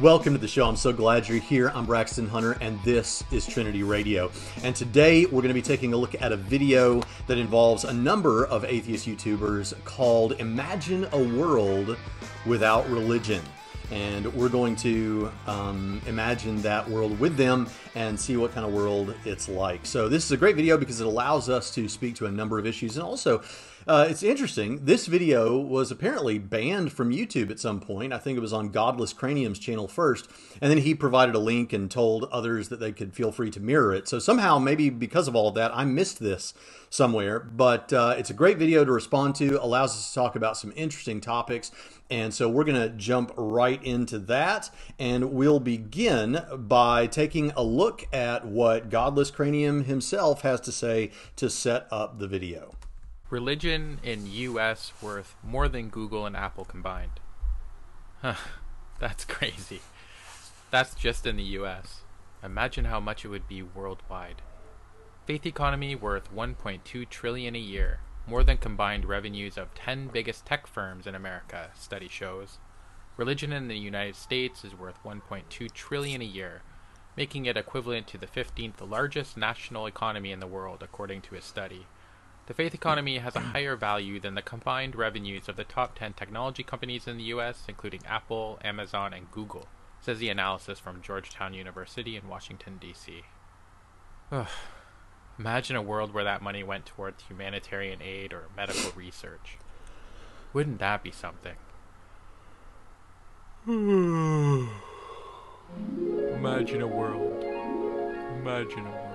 Welcome to the show. I'm so glad you're here. I'm Braxton Hunter, and this is Trinity Radio. And today we're going to be taking a look at a video that involves a number of atheist YouTubers called Imagine a World Without Religion. And we're going to um, imagine that world with them and see what kind of world it's like. So, this is a great video because it allows us to speak to a number of issues and also uh, it's interesting. This video was apparently banned from YouTube at some point. I think it was on Godless Cranium's channel first. And then he provided a link and told others that they could feel free to mirror it. So somehow, maybe because of all of that, I missed this somewhere. But uh, it's a great video to respond to, allows us to talk about some interesting topics. And so we're going to jump right into that. And we'll begin by taking a look at what Godless Cranium himself has to say to set up the video. Religion in US worth more than Google and Apple combined. Huh, that's crazy. That's just in the US. Imagine how much it would be worldwide. Faith economy worth 1.2 trillion a year, more than combined revenues of 10 biggest tech firms in America, study shows. Religion in the United States is worth 1.2 trillion a year, making it equivalent to the 15th largest national economy in the world according to a study. The faith economy has a higher value than the combined revenues of the top 10 technology companies in the US, including Apple, Amazon, and Google, says the analysis from Georgetown University in Washington, D.C. Imagine a world where that money went towards humanitarian aid or medical research. Wouldn't that be something? Imagine a world. Imagine a world.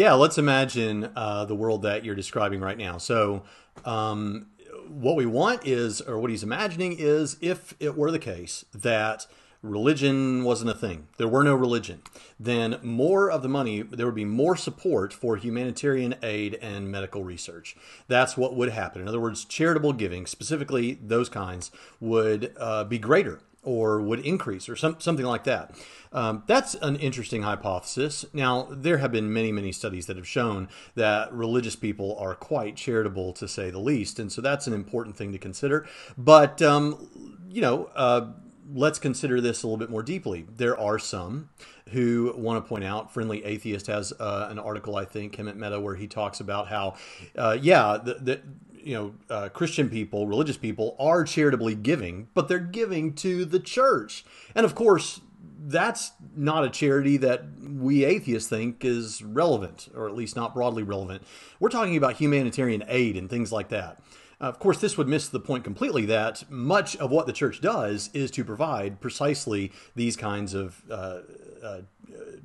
Yeah, let's imagine uh, the world that you're describing right now. So, um, what we want is, or what he's imagining is, if it were the case that religion wasn't a thing, there were no religion, then more of the money, there would be more support for humanitarian aid and medical research. That's what would happen. In other words, charitable giving, specifically those kinds, would uh, be greater or would increase or some, something like that. Um, that's an interesting hypothesis. Now, there have been many, many studies that have shown that religious people are quite charitable, to say the least. And so that's an important thing to consider. But, um, you know, uh, let's consider this a little bit more deeply. There are some who want to point out, Friendly Atheist has uh, an article, I think, Hemant Mehta, where he talks about how, uh, yeah, the, the you know, uh, Christian people, religious people are charitably giving, but they're giving to the church. And of course, that's not a charity that we atheists think is relevant, or at least not broadly relevant. We're talking about humanitarian aid and things like that. Uh, of course, this would miss the point completely that much of what the church does is to provide precisely these kinds of uh, uh,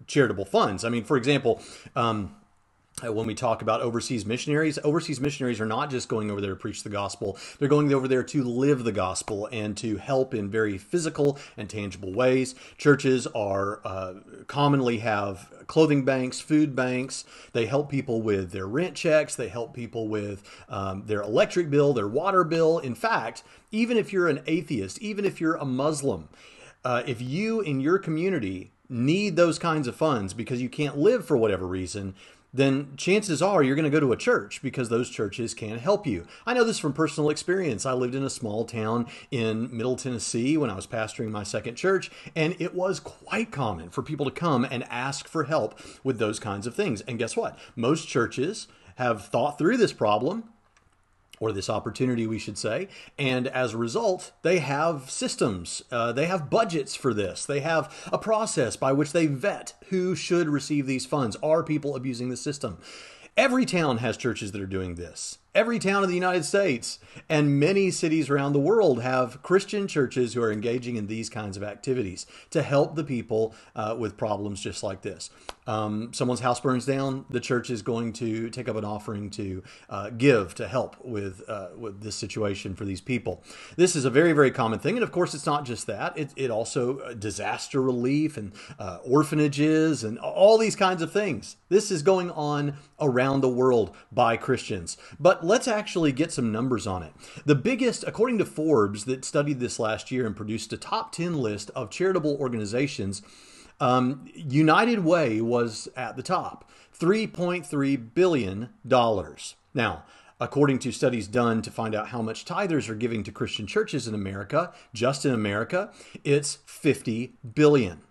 charitable funds. I mean, for example, um, when we talk about overseas missionaries, overseas missionaries are not just going over there to preach the gospel. They're going over there to live the gospel and to help in very physical and tangible ways. Churches are uh, commonly have clothing banks, food banks. They help people with their rent checks. They help people with um, their electric bill, their water bill. In fact, even if you're an atheist, even if you're a Muslim, uh, if you in your community need those kinds of funds because you can't live for whatever reason, then chances are you're going to go to a church because those churches can help you. I know this from personal experience. I lived in a small town in Middle Tennessee when I was pastoring my second church, and it was quite common for people to come and ask for help with those kinds of things. And guess what? Most churches have thought through this problem or this opportunity, we should say. And as a result, they have systems, uh, they have budgets for this, they have a process by which they vet who should receive these funds. Are people abusing the system? Every town has churches that are doing this. Every town in the United States and many cities around the world have Christian churches who are engaging in these kinds of activities to help the people uh, with problems just like this. Um, someone's house burns down, the church is going to take up an offering to uh, give to help with uh, with this situation for these people. This is a very very common thing, and of course, it's not just that. It, it also uh, disaster relief and uh, orphanages and all these kinds of things. This is going on around the world by Christians, but let's actually get some numbers on it. The biggest, according to Forbes, that studied this last year and produced a top 10 list of charitable organizations, um, United Way was at the top, $3.3 billion. Now, according to studies done to find out how much tithers are giving to Christian churches in America, just in America, it's 50 billion.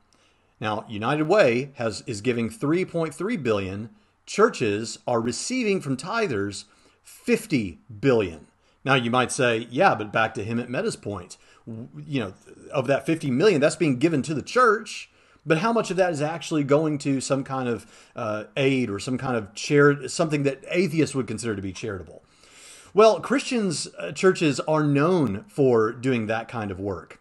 Now, United Way has is giving 3.3 billion. Churches are receiving from tithers 50 billion. Now you might say, yeah, but back to Hemant Mehta's point, you know, of that 50 million, that's being given to the church. But how much of that is actually going to some kind of uh, aid or some kind of charity, something that atheists would consider to be charitable? Well, Christians uh, churches are known for doing that kind of work.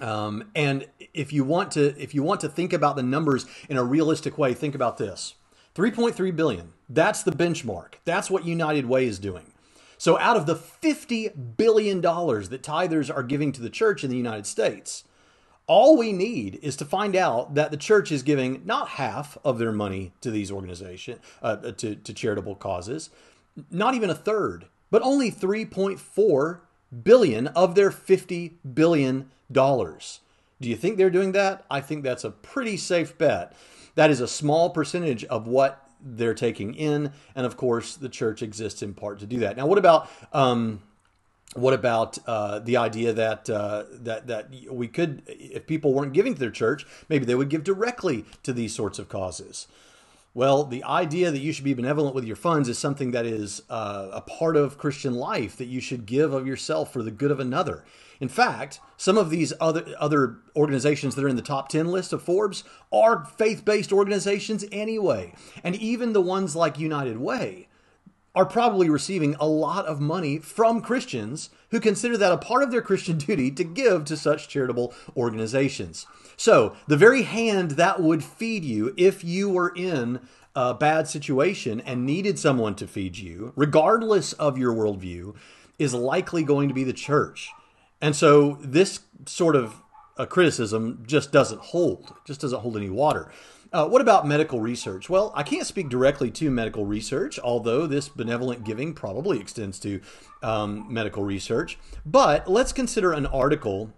Um, and if you want to, if you want to think about the numbers in a realistic way, think about this: 3.3 billion. That's the benchmark. That's what United Way is doing. So, out of the $50 billion that tithers are giving to the church in the United States, all we need is to find out that the church is giving not half of their money to these organizations, uh, to, to charitable causes, not even a third, but only 3.4 billion of their 50 billion dollars. Do you think they're doing that? I think that's a pretty safe bet. That is a small percentage of what they're taking in, and of course, the church exists in part to do that. Now, what about um, what about uh, the idea that uh, that that we could, if people weren't giving to their church, maybe they would give directly to these sorts of causes? Well, the idea that you should be benevolent with your funds is something that is uh, a part of Christian life that you should give of yourself for the good of another. In fact, some of these other other organizations that are in the top 10 list of Forbes are faith-based organizations anyway. And even the ones like United Way are probably receiving a lot of money from Christians who consider that a part of their Christian duty to give to such charitable organizations. So, the very hand that would feed you if you were in a bad situation and needed someone to feed you, regardless of your worldview, is likely going to be the church. And so this sort of a criticism just doesn't hold, just doesn't hold any water. Uh, what about medical research? Well, I can't speak directly to medical research, although this benevolent giving probably extends to um, medical research. But let's consider an article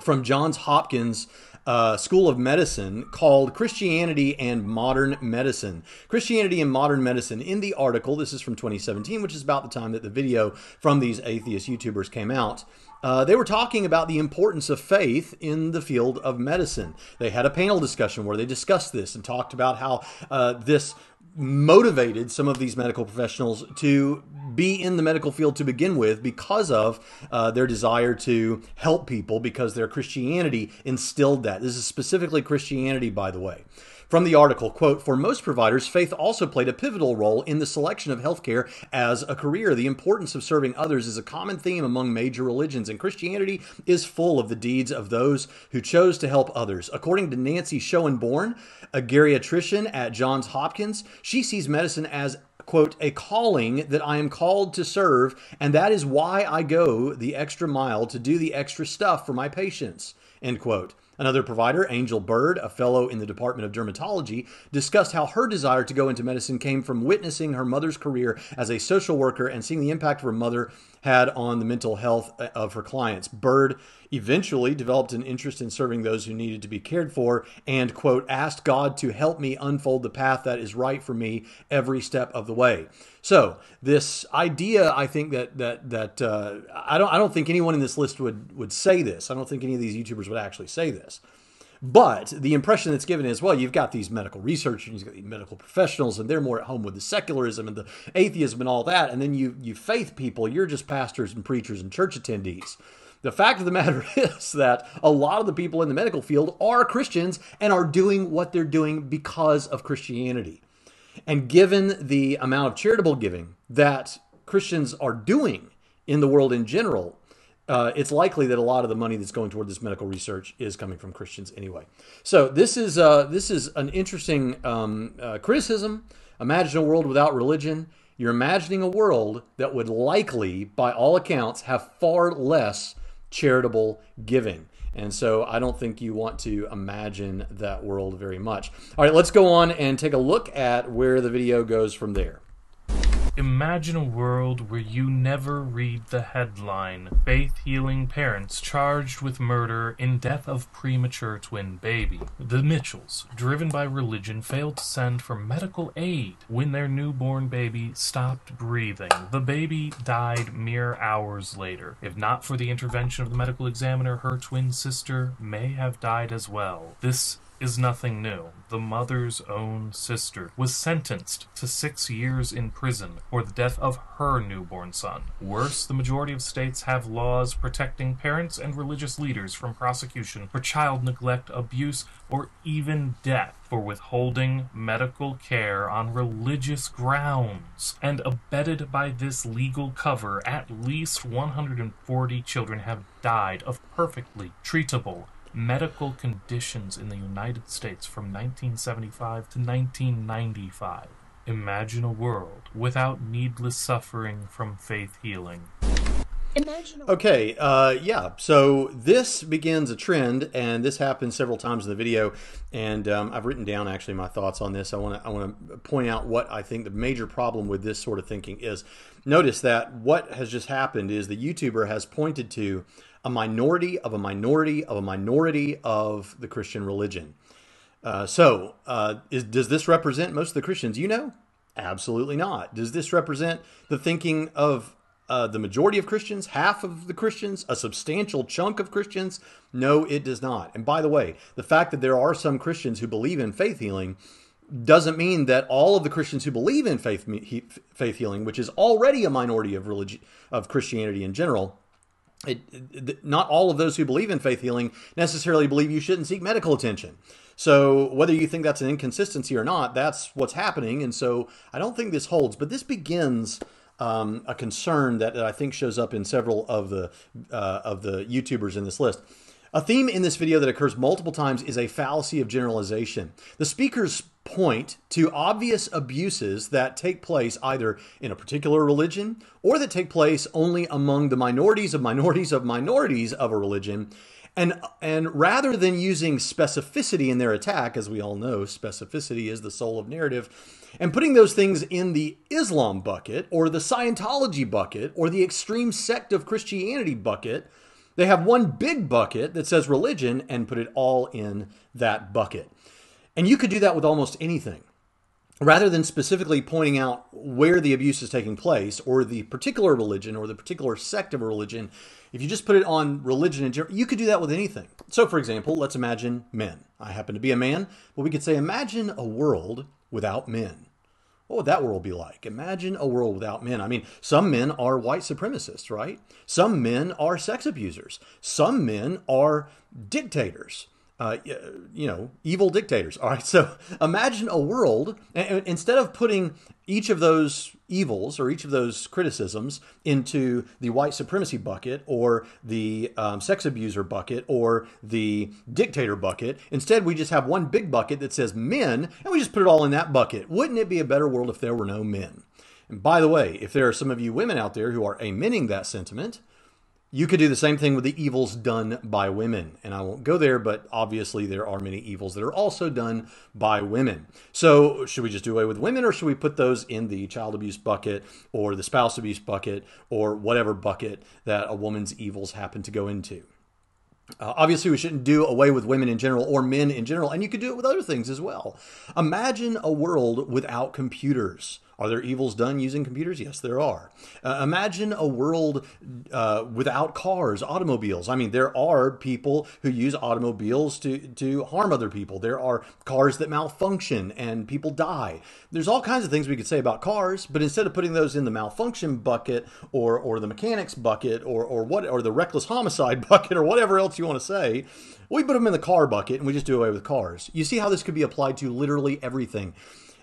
from Johns Hopkins uh, School of Medicine called Christianity and Modern Medicine. Christianity and Modern Medicine. In the article, this is from 2017, which is about the time that the video from these atheist YouTubers came out. Uh, they were talking about the importance of faith in the field of medicine. They had a panel discussion where they discussed this and talked about how uh, this motivated some of these medical professionals to be in the medical field to begin with because of uh, their desire to help people because their Christianity instilled that. This is specifically Christianity, by the way. From the article, quote, for most providers, faith also played a pivotal role in the selection of healthcare as a career. The importance of serving others is a common theme among major religions, and Christianity is full of the deeds of those who chose to help others. According to Nancy Schoenborn, a geriatrician at Johns Hopkins, she sees medicine as quote, a calling that I am called to serve, and that is why I go the extra mile to do the extra stuff for my patients, end quote. Another provider, Angel Bird, a fellow in the Department of Dermatology, discussed how her desire to go into medicine came from witnessing her mother's career as a social worker and seeing the impact of her mother had on the mental health uh, of her clients. Bird eventually developed an interest in serving those who needed to be cared for and, quote, asked God to help me unfold the path that is right for me every step of the way. So this idea, I think that that that uh, I don't I don't think anyone in this list would would say this. I don't think any of these YouTubers would actually say this. But the impression that's given is, well, you've got these medical researchers, you've got these medical professionals, and they're more at home with the secularism and the atheism and all that. And then you you faith people, you're just pastors and preachers and church attendees. The fact of the matter is that a lot of the people in the medical field are Christians and are doing what they're doing because of Christianity. And given the amount of charitable giving that Christians are doing in the world in general, uh, it's likely that a lot of the money that's going toward this medical research is coming from Christians anyway. So this is uh, this is an interesting um, uh, criticism. Imagine a world without religion. You're imagining a world that would likely, by all accounts, have far less charitable giving. And so I don't think you want to imagine that world very much. All right, let's go on and take a look at where the video goes from there. Imagine a world where you never read the headline Faith healing parents charged with murder in death of premature twin baby. The Mitchells, driven by religion, failed to send for medical aid when their newborn baby stopped breathing. The baby died mere hours later. If not for the intervention of the medical examiner, her twin sister may have died as well. This is nothing new. The mother's own sister was sentenced to six years in prison for the death of her newborn son. Worse, the majority of states have laws protecting parents and religious leaders from prosecution for child neglect, abuse, or even death for withholding medical care on religious grounds. And abetted by this legal cover, at least 140 children have died of perfectly treatable medical conditions in the United States from 1975 to 1995. Imagine a world without needless suffering from faith healing. Okay, uh, yeah. So this begins a trend, and this happens several times in the video. And um, I've written down actually my thoughts on this. I want to I want to point out what I think the major problem with this sort of thinking is. Notice that what has just happened is the YouTuber has pointed to a minority of a minority of a minority of the Christian religion. Uh, so, uh, is, does this represent most of the Christians you know? Absolutely not. Does this represent the thinking of uh, the majority of Christians, half of the Christians, a substantial chunk of Christians? No, it does not. And by the way, the fact that there are some Christians who believe in faith healing doesn't mean that all of the Christians who believe in faith faith healing, which is already a minority of religion of Christianity in general, it, it, not all of those who believe in faith healing necessarily believe you shouldn't seek medical attention. So whether you think that's an inconsistency or not, that's what's happening. And so I don't think this holds. But this begins um, a concern that, I think shows up in several of the uh, of the YouTubers in this list. A theme in this video that occurs multiple times is a fallacy of generalization. The speakers point to obvious abuses that take place either in a particular religion or that take place only among the minorities of minorities of minorities of a religion. And, and rather than using specificity in their attack, as we all know, specificity is the soul of narrative, and putting those things in the Islam bucket or the Scientology bucket or the extreme sect of Christianity bucket, they have one big bucket that says religion and put it all in that bucket. And you could do that with almost anything. Rather than specifically pointing out where the abuse is taking place or the particular religion or the particular sect of a religion, if you just put it on religion in general, you could do that with anything. So, for example, let's imagine men. I happen to be a man, but we could say, imagine a world without men. What would that world be like? Imagine a world without men. I mean, some men are white supremacists, right? Some men are sex abusers. Some men are dictators uh, you know, evil dictators. All right. So imagine a world, instead of putting each of those evils or each of those criticisms into the white supremacy bucket or the um, sex abuser bucket or the dictator bucket, instead we just have one big bucket that says men and we just put it all in that bucket. Wouldn't it be a better world if there were no men? And by the way, if there are some of you women out there who are amening that sentiment, you could do the same thing with the evils done by women. And I won't go there, but obviously there are many evils that are also done by women. So, should we just do away with women or should we put those in the child abuse bucket or the spouse abuse bucket or whatever bucket that a woman's evils happen to go into? Uh, obviously, we shouldn't do away with women in general or men in general, and you could do it with other things as well. Imagine a world without computers. Are there evils done using computers? Yes, there are. Uh, imagine a world uh, without cars, automobiles. I mean, there are people who use automobiles to, to harm other people. There are cars that malfunction and people die. There's all kinds of things we could say about cars, but instead of putting those in the malfunction bucket or, or the mechanics bucket or, or, what, or the reckless homicide bucket or whatever else you want to say, we put them in the car bucket and we just do away with cars. You see how this could be applied to literally everything.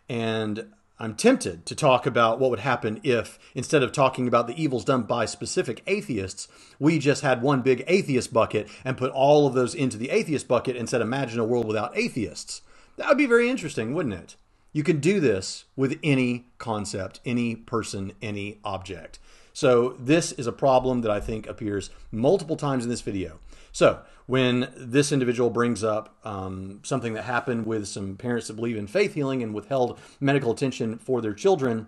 And I'm tempted to talk about what would happen if, instead of talking about the evils done by specific atheists, we just had one big atheist bucket and put all of those into the atheist bucket and said, imagine a world without atheists. That would be very interesting, wouldn't it? You can do this with any concept, any person, any object. So, this is a problem that I think appears multiple times in this video. So, when this individual brings up um, something that happened with some parents that believe in faith healing and withheld medical attention for their children,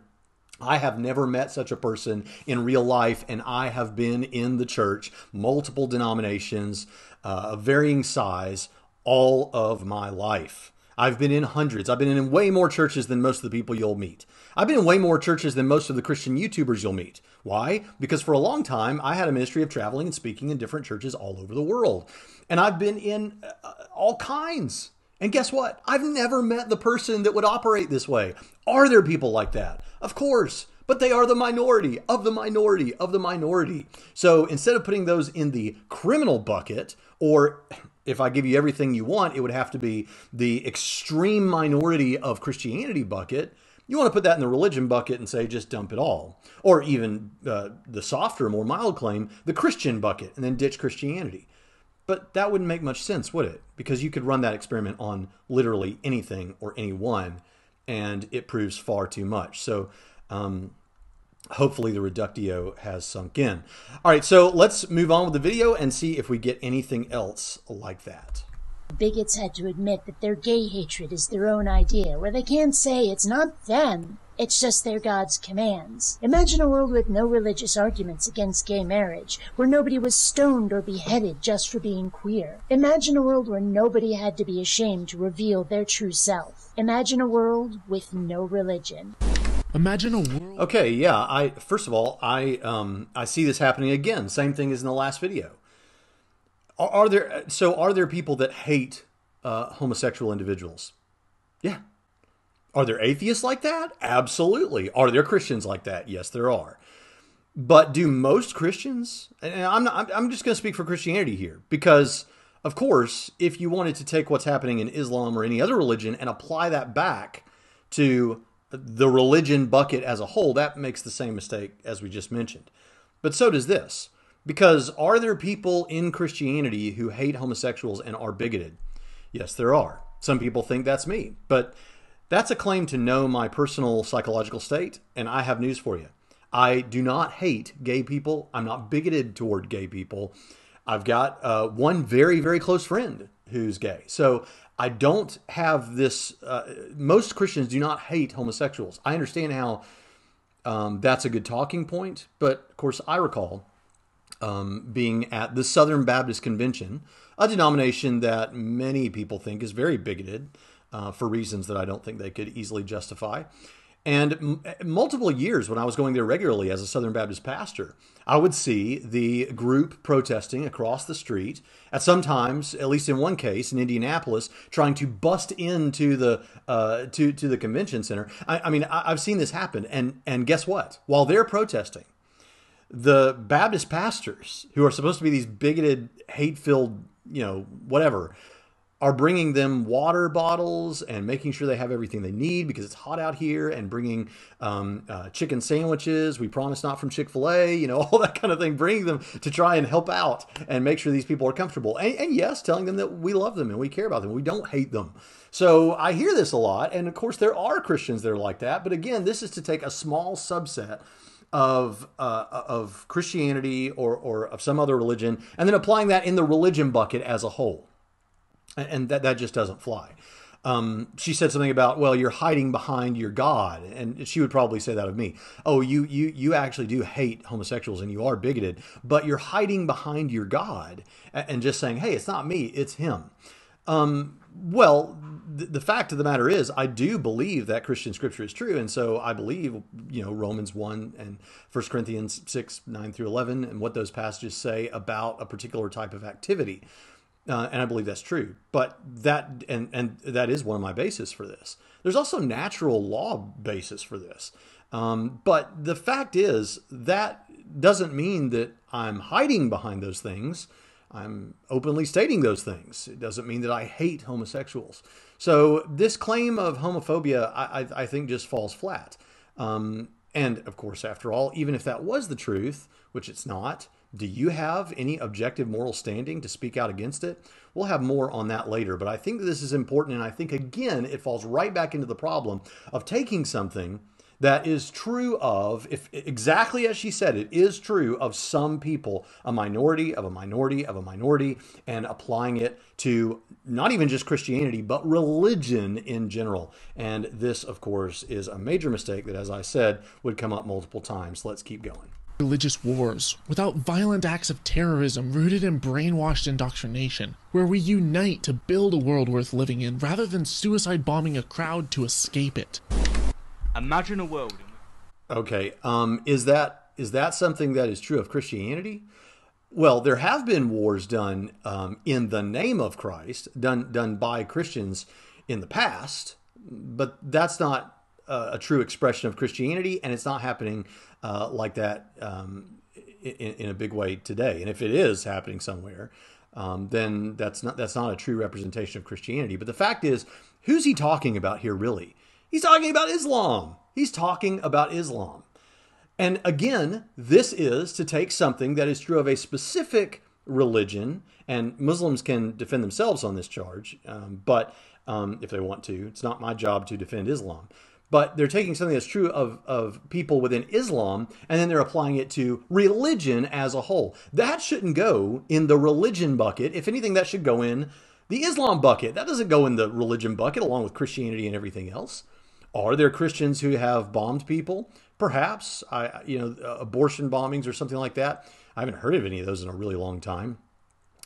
I have never met such a person in real life, and I have been in the church, multiple denominations uh, of varying size, all of my life. I've been in hundreds. I've been in way more churches than most of the people you'll meet. I've been in way more churches than most of the Christian YouTubers you'll meet. Why? Because for a long time, I had a ministry of traveling and speaking in different churches all over the world. And I've been in uh, all kinds. And guess what? I've never met the person that would operate this way. Are there people like that? Of course. But they are the minority of the minority of the minority. So instead of putting those in the criminal bucket, or if I give you everything you want, it would have to be the extreme minority of Christianity bucket. You want to put that in the religion bucket and say just dump it all. Or even uh, the softer, more mild claim, the Christian bucket, and then ditch Christianity. But that wouldn't make much sense, would it? Because you could run that experiment on literally anything or anyone, and it proves far too much. So, um, hopefully, the reductio has sunk in. All right, so let's move on with the video and see if we get anything else like that. Bigots had to admit that their gay hatred is their own idea, where they can't say it's not them, it's just their God's commands. Imagine a world with no religious arguments against gay marriage, where nobody was stoned or beheaded just for being queer. Imagine a world where nobody had to be ashamed to reveal their true self. Imagine a world with no religion. Imagine a world. Okay, yeah. I first of all, I um, I see this happening again. Same thing as in the last video. Are, are there so are there people that hate uh, homosexual individuals? Yeah. Are there atheists like that? Absolutely. Are there Christians like that? Yes, there are. But do most Christians? And I'm not. I'm just going to speak for Christianity here because, of course, if you wanted to take what's happening in Islam or any other religion and apply that back to the religion bucket as a whole, that makes the same mistake as we just mentioned. But so does this. Because are there people in Christianity who hate homosexuals and are bigoted? Yes, there are. Some people think that's me. But that's a claim to know my personal psychological state, and I have news for you. I do not hate gay people. I'm not bigoted toward gay people. I've got uh, one very, very close friend who's gay. So I don't have this. Uh, most Christians do not hate homosexuals. I understand how um, that's a good talking point, but of course, I recall um, being at the Southern Baptist Convention, a denomination that many people think is very bigoted uh, for reasons that I don't think they could easily justify. And m- multiple years when I was going there regularly as a Southern Baptist pastor, I would see the group protesting across the street. At sometimes, at least in one case in Indianapolis, trying to bust into the uh, to to the convention center. I, I mean, I, I've seen this happen. And and guess what? While they're protesting, the Baptist pastors who are supposed to be these bigoted, hate-filled, you know, whatever, are bringing them water bottles and making sure they have everything they need because it's hot out here and bringing um, uh, chicken sandwiches. We promise not from chick-fil-a you know all that kind of thing. Bringing them to try and help out and make sure these people are comfortable. And, and yes telling them that we love them and we care about them. We don't hate them. So i hear this a lot. And of course there are christians that are like that. But again this is to take a small subset of uh, of Christianity or or of some other religion, and then applying that in the religion bucket as a whole and that that just doesn't fly. Um, she said something about, well, you're hiding behind your God, and she would probably say that of me. Oh, you you you actually do hate homosexuals and you are bigoted, but you're hiding behind your God and just saying, hey, it's not me, it's him. Um, well, th- the fact of the matter is, I do believe that Christian scripture is true, and so I believe, you know, Romans one and First Corinthians six nine through eleven, and what those passages say about a particular type of activity. Uh, and I believe that's true. But that and and that is one of my bases for this. There's also natural law basis for this. Um, but the fact is that doesn't mean that I'm hiding behind those things. I'm openly stating those things. It doesn't mean that I hate homosexuals. So this claim of homophobia, I, I, I think, just falls flat. Um, and of course, after all, even if that was the truth, which it's not, do you have any objective moral standing to speak out against it? We'll have more on that later, but I think this is important. And I think, again, it falls right back into the problem of taking something that is true of if exactly as she said it is true of some people a minority of a minority of a minority and applying it to not even just christianity but religion in general and this of course is a major mistake that as i said would come up multiple times let's keep going religious wars, without violent acts of terrorism rooted in brainwashed indoctrination, where we unite to build a world worth living in rather than suicide bombing a crowd to escape it. Imagine a world. Okay, um, is that is that something that is true of Christianity? Well, there have been wars done um, in the name of Christ, done done by Christians in the past, but that's not a true expression of Christianity, and it's not happening uh, like that um, in, in, a big way today. And if it is happening somewhere, um, then that's not that's not a true representation of Christianity. But the fact is, who's he talking about here? Really, he's talking about Islam. He's talking about Islam. And again, this is to take something that is true of a specific religion, and Muslims can defend themselves on this charge, um, but um, if they want to, it's not my job to defend Islam but they're taking something that's true of, of people within Islam and then they're applying it to religion as a whole. That shouldn't go in the religion bucket. If anything, that should go in the Islam bucket. That doesn't go in the religion bucket along with Christianity and everything else. Are there Christians who have bombed people? Perhaps. I, you know, abortion bombings or something like that. I haven't heard of any of those in a really long time.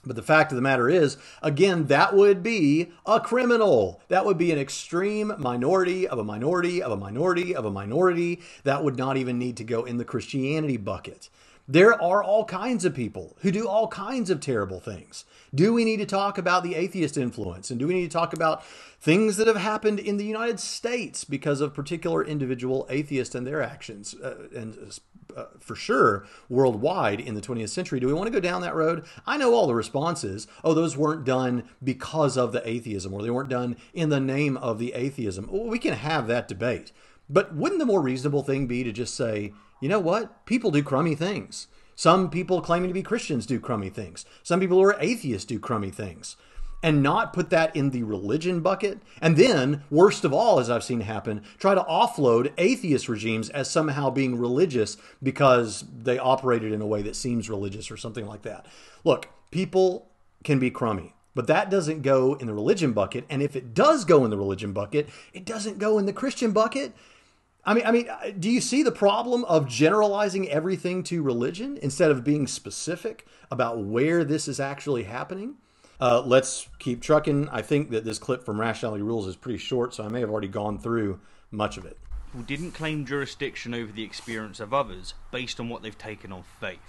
But the fact of the matter is, again, that would be a criminal. That would be an extreme minority of a minority of a minority of a minority. That would not even need to go in the Christianity bucket. There are all kinds of people who do all kinds of terrible things. Do we need to talk about the atheist influence? And do we need to talk about things that have happened in the United States because of particular individual atheists and their actions? Uh, and uh, for sure worldwide in the 20th century. Do we want to go down that road? I know all the responses. Oh, those weren't done because of the atheism, or they weren't done in the name of the atheism. Well, we can have that debate. But wouldn't the more reasonable thing be to just say, you know what? People do crummy things. Some people claiming to be Christians do crummy things. Some people who are atheists do crummy things and not put that in the religion bucket. And then, worst of all, as I've seen happen, try to offload atheist regimes as somehow being religious because they operated in a way that seems religious or something like that. Look, people can be crummy. But that doesn't go in the religion bucket. And if it does go in the religion bucket, it doesn't go in the Christian bucket. I mean, I mean, uh, do you see the problem of generalizing everything to religion instead of being specific about where this is actually happening? Uh, let's keep trucking. I think that this clip from Rationality Rules is pretty short, so I may have already gone through much of it. Who didn't claim jurisdiction over the experience of others based on what they've taken on faith.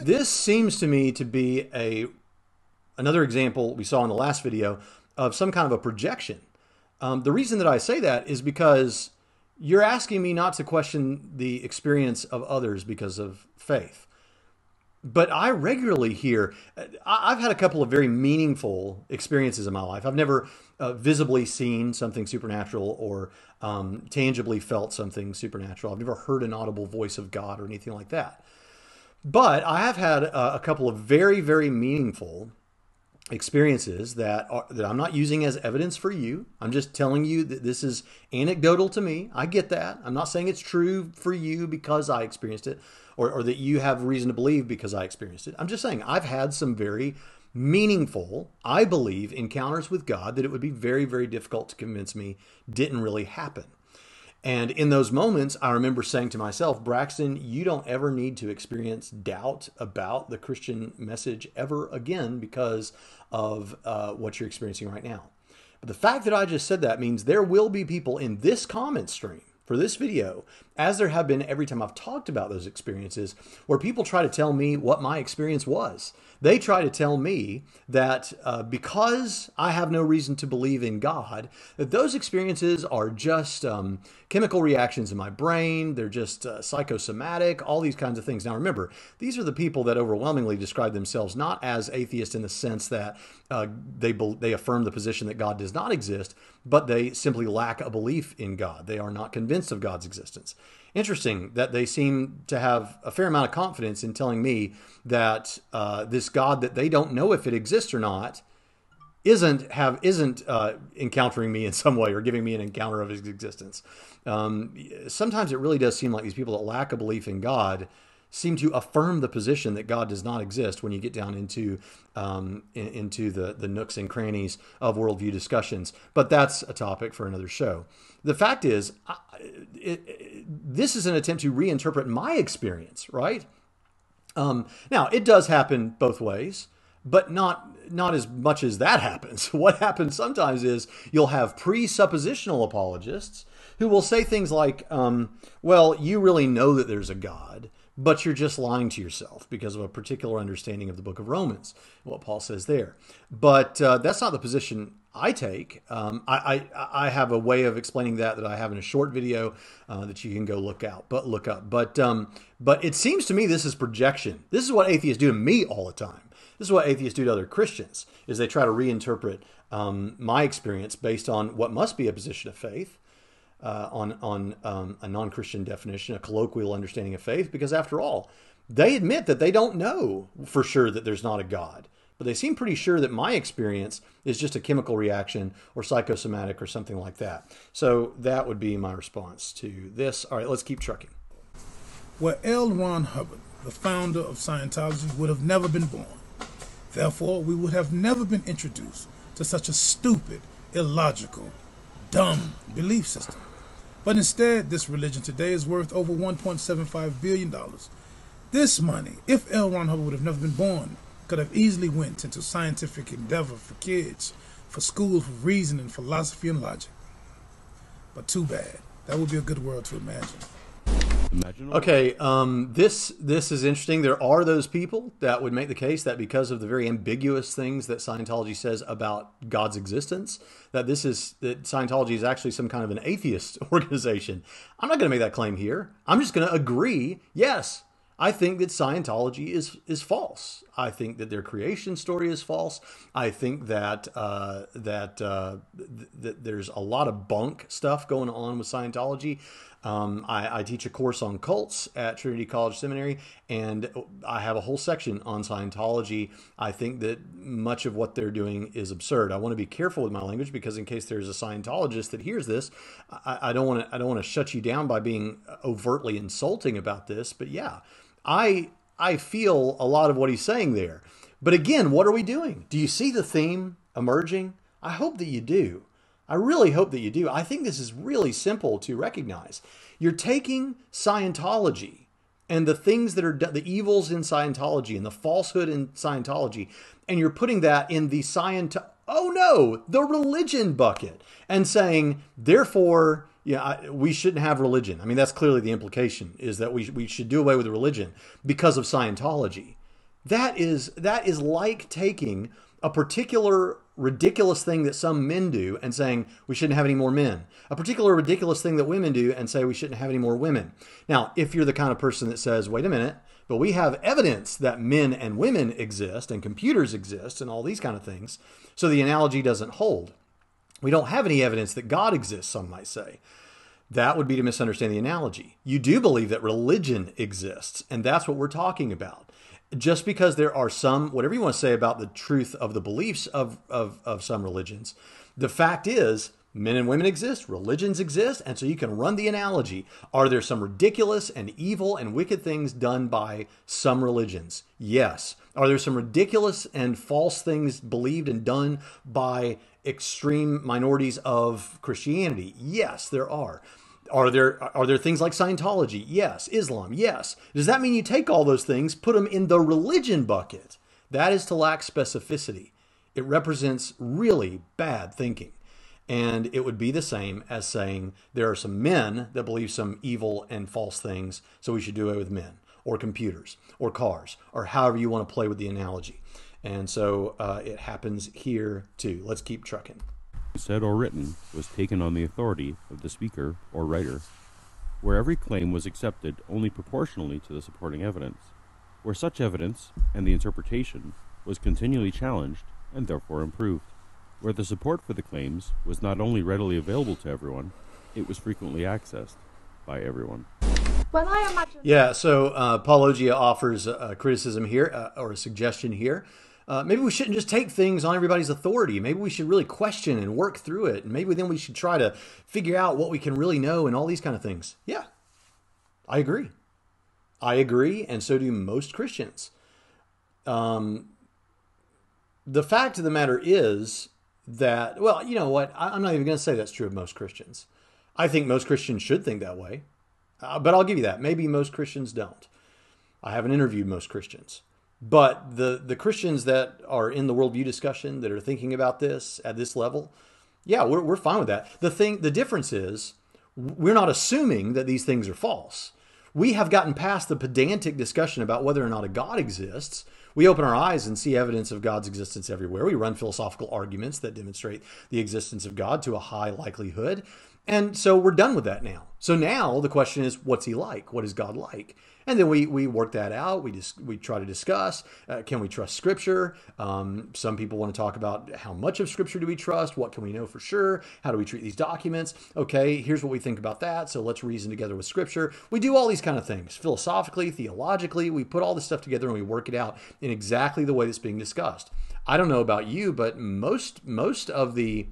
This seems to me to be a another example we saw in the last video of some kind of a projection. Um, the reason that I say that is because you're asking me not to question the experience of others because of faith but I regularly hear, I've had a couple of very meaningful experiences in my life. I've never uh, visibly seen something supernatural or um, tangibly felt something supernatural. I've never heard an audible voice of God or anything like that. But I have had a, a couple of very, very meaningful experiences that are, that I'm not using as evidence for you. I'm just telling you that this is anecdotal to me. I get that. I'm not saying it's true for you because I experienced it or, or that you have reason to believe because I experienced it. I'm just saying I've had some very meaningful, I believe, encounters with God that it would be very, very difficult to convince me didn't really happen. And in those moments, I remember saying to myself, Braxton, you don't ever need to experience doubt about the Christian message ever again because of uh, what you're experiencing right now. But the fact that I just said that means there will be people in this comment stream for this video, as there have been every time I've talked about those experiences, where people try to tell me what my experience was. They try to tell me that uh, because I have no reason to believe in God, that those experiences are just um, chemical reactions in my brain, they're just uh, psychosomatic, all these kinds of things. Now, remember, these are the people that overwhelmingly describe themselves not as atheists in the sense that uh, they, they affirm the position that God does not exist, but they simply lack a belief in God. They are not convinced of God's existence interesting that they seem to have a fair amount of confidence in telling me that uh, this God that they don't know if it exists or not isn't have isn't uh, encountering me in some way or giving me an encounter of his existence. Um, sometimes it really does seem like these people that lack a belief in God seem to affirm the position that God does not exist when you get down into um, in, into the the nooks and crannies of worldview discussions. But that's a topic for another show. The fact is, I, it, it, this is an attempt to reinterpret my experience, right? Um, now it does happen both ways but not not as much as that happens. What happens sometimes is you'll have presuppositional apologists who will say things like, um, "Well, you really know that there's a God, but you're just lying to yourself because of a particular understanding of the Book of Romans." What Paul says there, but uh, that's not the position I take. Um, I, I, I have a way of explaining that that I have in a short video uh, that you can go look out, but look up. But um, but it seems to me this is projection. This is what atheists do to me all the time. This is what atheists do to other Christians: is they try to reinterpret um, my experience based on what must be a position of faith, uh, on on um, a non-Christian definition, a colloquial understanding of faith. Because after all, they admit that they don't know for sure that there's not a God but they seem pretty sure that my experience is just a chemical reaction or psychosomatic or something like that. So that would be my response to this. All right, let's keep trucking. Well, L. Ron Hubbard, the founder of Scientology, would have never been born. Therefore, we would have never been introduced to such a stupid, illogical, dumb belief system. But instead, this religion today is worth over $1.75 billion. This money, if L. Ron Hubbard would have never been born, could have easily went into scientific endeavor for kids, for schools for reasoning, philosophy, and logic. But too bad. That would be a good world to imagine. Okay, um, this this is interesting. There are those people that would make the case that because of the very ambiguous things that Scientology says about God's existence, that this is that Scientology is actually some kind of an atheist organization. I'm not going to make that claim here. I'm just going to agree. Yes, I think that Scientology is is false. I think that their creation story is false. I think that uh, that uh, th- that there's a lot of bunk stuff going on with Scientology. Um, I, I, teach a course on cults at Trinity College Seminary, and I have a whole section on Scientology. I think that much of what they're doing is absurd. I want to be careful with my language because in case there's a Scientologist that hears this, I, I don't want to I don't want to shut you down by being overtly insulting about this. But yeah, I I feel a lot of what he's saying there. But again, what are we doing? Do you see the theme emerging? I hope that you do. I really hope that you do. I think this is really simple to recognize. You're taking Scientology and the things that are the evils in Scientology and the falsehood in Scientology, and you're putting that in the science. Oh no, the religion bucket, and saying, therefore, yeah, I, we shouldn't have religion. I mean, that's clearly the implication is that we we should do away with religion because of Scientology. That is that is like taking a particular ridiculous thing that some men do and saying we shouldn't have any more men. A particular ridiculous thing that women do and say we shouldn't have any more women. Now, if you're the kind of person that says, "Wait a minute, but we have evidence that men and women exist and computers exist and all these kind of things," so the analogy doesn't hold. We don't have any evidence that God exists, some might say. That would be to misunderstand the analogy. You do believe that religion exists, and that's what we're talking about. Just because there are some, whatever you want to say about the truth of the beliefs of, of, of some religions, the fact is men and women exist, religions exist, and so you can run the analogy. Are there some ridiculous and evil and wicked things done by some religions? Yes. Are there some ridiculous and false things believed and done by extreme minorities of Christianity? Yes, there are. Are there are there things like Scientology? Yes. Islam? Yes. Does that mean you take all those things, put them in the religion bucket? That is to lack specificity. It represents really bad thinking. And it would be the same as saying there are some men that believe some evil and false things, so we should do it with men, or computers, or cars, or however you want to play with the analogy. And so uh, it happens here too. Let's keep trucking. Said or written was taken on the authority of the speaker or writer, where every claim was accepted only proportionally to the supporting evidence, where such evidence and the interpretation was continually challenged and therefore improved where the support for the claims was not only readily available to everyone, it was frequently accessed by everyone. Well, I imagine. Yeah, so uh, Paulogia offers a, criticism here uh, or a suggestion here. Uh, maybe we shouldn't just take things on everybody's authority. Maybe we should really question and work through it. And maybe then we should try to figure out what we can really know and all these kind of things. Yeah, I agree. I agree, and so do most Christians. Um, the fact of the matter is that, well, you know what? I, I'm not even going to say that's true of most Christians. I think most Christians should think that way. Uh, but I'll give you that. Maybe most Christians don't. I haven't interviewed most Christians. But the, the Christians that are in the worldview discussion that are thinking about this at this level, yeah, we're, we're fine with that. The thing, the difference is we're not assuming that these things are false. We have gotten past the pedantic discussion about whether or not a God exists. We open our eyes and see evidence of God's existence everywhere. We run philosophical arguments that demonstrate the existence of God to a high likelihood. And so we're done with that now. So now the question is, what's he like? What is God like? And then we, we work that out. We just we try to discuss: uh, can we trust Scripture? Um, some people want to talk about how much of Scripture do we trust? What can we know for sure? How do we treat these documents? Okay, here's what we think about that. So let's reason together with Scripture. We do all these kind of things philosophically, theologically. We put all this stuff together and we work it out in exactly the way that's being discussed. I don't know about you, but most most of the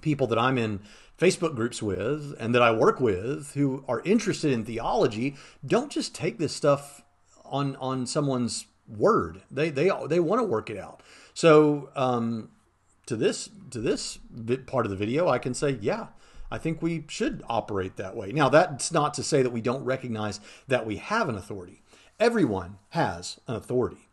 people that I'm in Facebook groups with and that I work with who are interested in theology don't just take this stuff on on someone's word. They they they want to work it out. So um, to this to this part of the video, I can say, yeah, I think we should operate that way. Now that's not to say that we don't recognize that we have an authority. Everyone has an authority.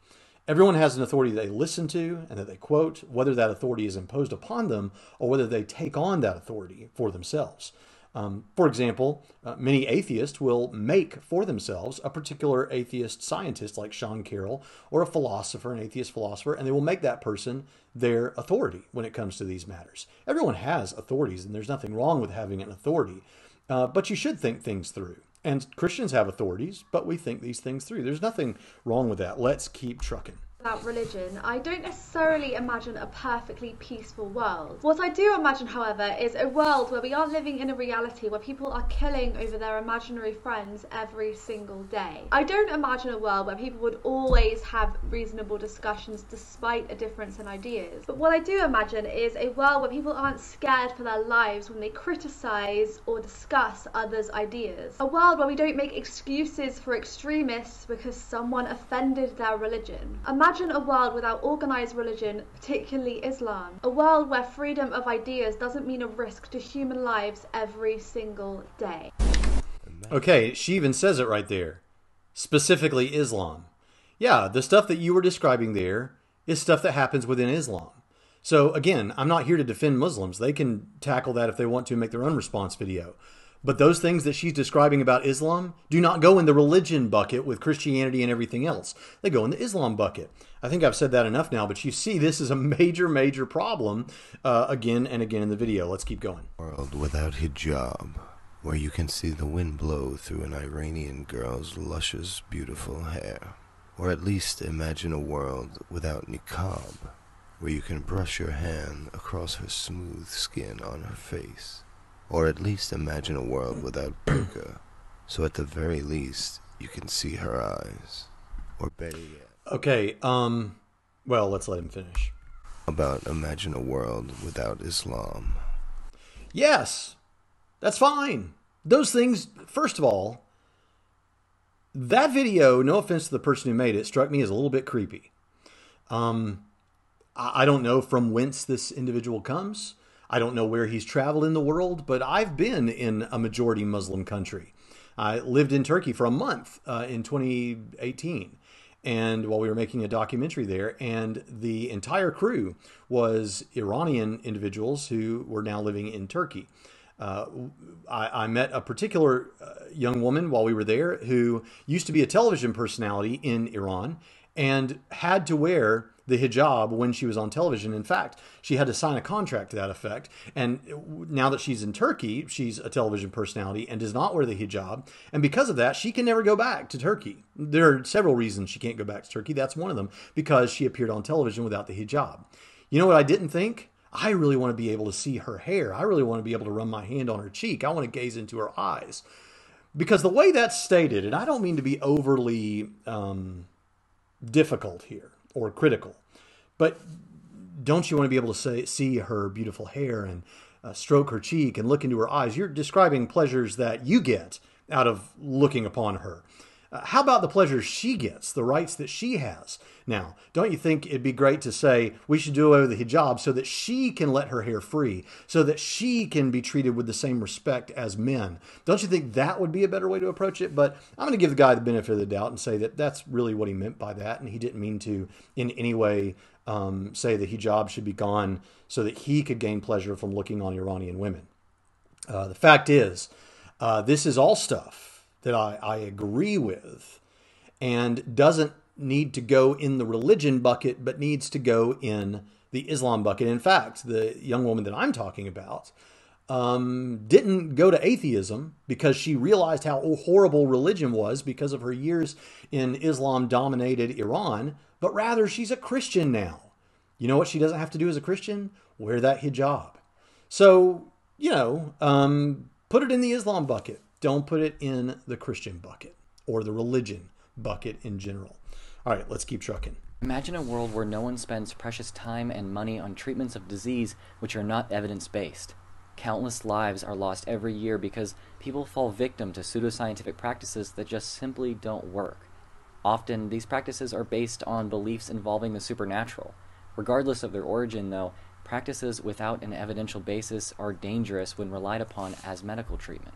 Everyone has an authority they listen to and that they quote, whether that authority is imposed upon them or whether they take on that authority for themselves. Um, for example, uh, many atheists will make for themselves a particular atheist scientist like Sean Carroll or a philosopher, an atheist philosopher, and they will make that person their authority when it comes to these matters. Everyone has authorities, and there's nothing wrong with having an authority, uh, but you should think things through. And Christians have authorities, but we think these things through. There's nothing wrong with that. Let's keep trucking about religion, I don't necessarily imagine a perfectly peaceful world. What I do imagine, however, is a world where we are living in a reality where people are killing over their imaginary friends every single day. I don't imagine a world where people would always have reasonable discussions despite a difference in ideas. But what I do imagine is a world where people aren't scared for their lives when they criticize or discuss others' ideas. A world where we don't make excuses for extremists because someone offended their religion. Imagine Imagine a world without organized religion, particularly Islam. A world where freedom of ideas doesn't mean a risk to human lives every single day. Okay, she even says it right there. Specifically Islam. Yeah, the stuff that you were describing there is stuff that happens within Islam. So again, I'm not here to defend Muslims. They can tackle that if they want to make their own response video. But those things that she's describing about Islam do not go in the religion bucket with Christianity and everything else. They go in the Islam bucket. I think I've said that enough now, but you see, this is a major, major problem uh, again and again in the video. Let's keep going. World without hijab, where you can see the wind blow through an Iranian girl's luscious, beautiful hair. Or at least imagine a world without niqab, where you can brush your hand across her smooth skin on her face. Or at least imagine a world without burqa, so at the very least you can see her eyes. Or better yet. Okay, um, well, let's let him finish. About imagine a world without Islam. Yes, that's fine. Those things, first of all, that video, no offense to the person who made it, struck me as a little bit creepy. Um, I don't know from whence this individual comes. I don't know where he's traveled in the world, but I've been in a majority Muslim country. I lived in Turkey for a month uh, in 2018 and while we were making a documentary there and the entire crew was iranian individuals who were now living in turkey uh, I, I, met a particular uh, young woman while we were there who used to be a television personality in iran and had to wear the hijab when she was on television. In fact, she had to sign a contract to that effect. And now that she's in Turkey, she's a television personality and does not wear the hijab. And because of that, she can never go back to Turkey. There are several reasons she can't go back to Turkey. That's one of them because she appeared on television without the hijab. You know what I didn't think? I really want to be able to see her hair. I really want to be able to run my hand on her cheek. I want to gaze into her eyes. Because the way that's stated, and I don't mean to be overly um, difficult here, or critical. but don't you want to be able to say, see her beautiful hair and uh, stroke her cheek and look into her eyes? You're describing pleasures that you get out of looking upon her. Uh, how about the pleasures she gets, the rights that she has? Now, don't you think it'd be great to say we should do away with the hijab so that she can let her hair free, so that she can be treated with the same respect as men? Don't you think that would be a better way to approach it? But I'm going to give the guy the benefit of the doubt and say that that's really what he meant by that, and he didn't mean to in any way um, say the hijab should be gone so that he could gain pleasure from looking on Iranian women. Uh, the fact is, uh, this is all stuff that I, I agree with and doesn't need to go in the religion bucket, but needs to go in the Islam bucket. In fact, the young woman that I'm talking about um, didn't go to atheism because she realized how horrible religion was because of her years in Islam dominated Iran, but rather she's a Christian now. You know what she doesn't have to do as a Christian? Wear that hijab. So, you know, um, put it in the Islam bucket. Don't put it in the Christian bucket or the religion bucket in general. All right, let's keep trucking. Imagine a world where no one spends precious time and money on treatments of disease which are not evidence based. Countless lives are lost every year because people fall victim to pseudoscientific practices that just simply don't work. Often, these practices are based on beliefs involving the supernatural. Regardless of their origin, though, practices without an evidential basis are dangerous when relied upon as medical treatment.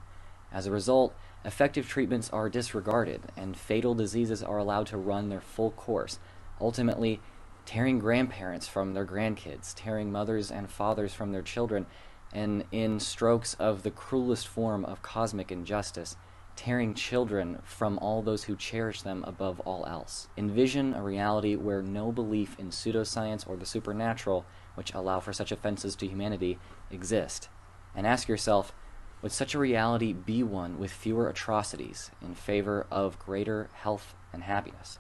As a result, effective treatments are disregarded, and fatal diseases are allowed to run their full course, ultimately tearing grandparents from their grandkids, tearing mothers and fathers from their children, and in strokes of the cruelest form of cosmic injustice, tearing children from all those who cherish them above all else. Envision a reality where no belief in pseudoscience or the supernatural, which allow for such offenses to humanity, exist. And ask yourself, would such a reality be one with fewer atrocities in favor of greater health and happiness?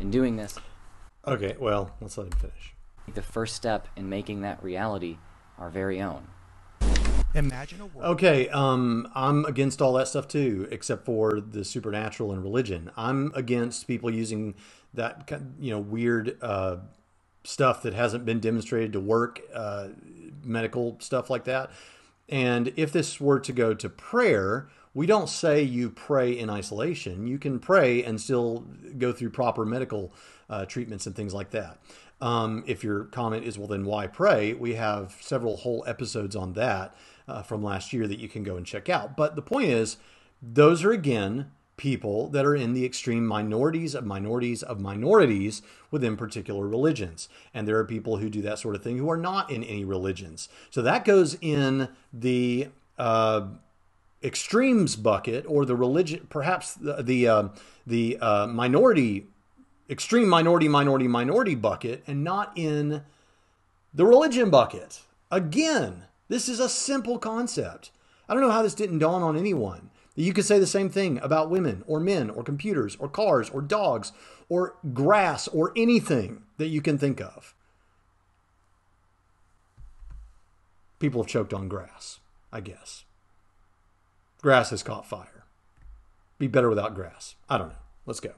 In doing this, Okay, well, let's let him finish. the first step in making that reality our very own. Imagine a world. Okay, um, I'm against all that stuff too, except for the supernatural and religion. I'm against people using that ki- you know weird uh, stuff that hasn't been demonstrated to work, uh, medical stuff like that. And if this were to go to prayer, we don't say you pray in isolation. You can pray and still go through proper medical uh, treatments and things like that. Um, if your comment is, well, then why pray? We have several whole episodes on that uh, from last year that you can go and check out. But the point is, those are again people that are in the extreme minorities of minorities of minorities within particular religions. And there are people who do that sort of thing who are not in any religions. So that goes in the uh, extremes bucket or the religion, perhaps the the, uh, the uh, minority, extreme minority, minority, minority bucket, and not in the religion bucket. Again, this is a simple concept. I don't know how this didn't dawn on anyone. You could say the same thing about women or men or computers or cars or dogs or grass or anything that you can think of. People have choked on grass, I guess. Grass has caught fire. Be better without grass. I don't know. Let's go.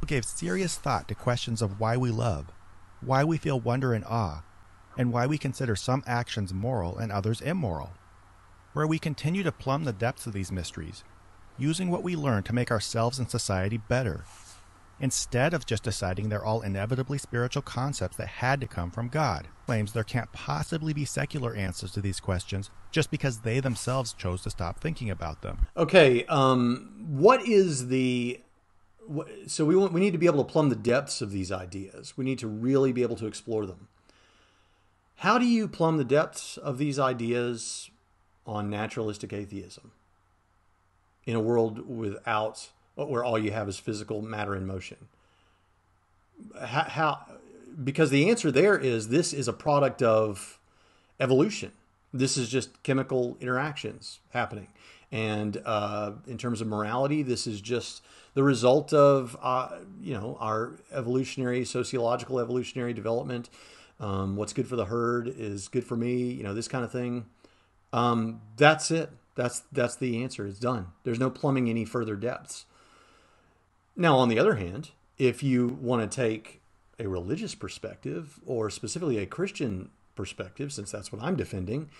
who gave serious thought to questions of why we love, why we feel wonder and awe, and why we consider some actions moral and others immoral. Where we continue to plumb the depths of these mysteries, using what we learn to make ourselves and society better, instead of just deciding they're all inevitably spiritual concepts that had to come from God. Claims there can't possibly be secular answers to these questions just because they themselves chose to stop thinking about them. Okay, um, what is the so we want we need to be able to plumb the depths of these ideas. We need to really be able to explore them. How do you plumb the depths of these ideas on naturalistic atheism in a world without where all you have is physical matter in motion? How, how because the answer there is this is a product of evolution. This is just chemical interactions happening. And uh, in terms of morality, this is just the result of uh, you know our evolutionary, sociological, evolutionary development. Um, what's good for the herd is good for me. You know this kind of thing. Um, that's it. That's that's the answer. It's done. There's no plumbing any further depths. Now, on the other hand, if you want to take a religious perspective or specifically a Christian perspective, since that's what I'm defending,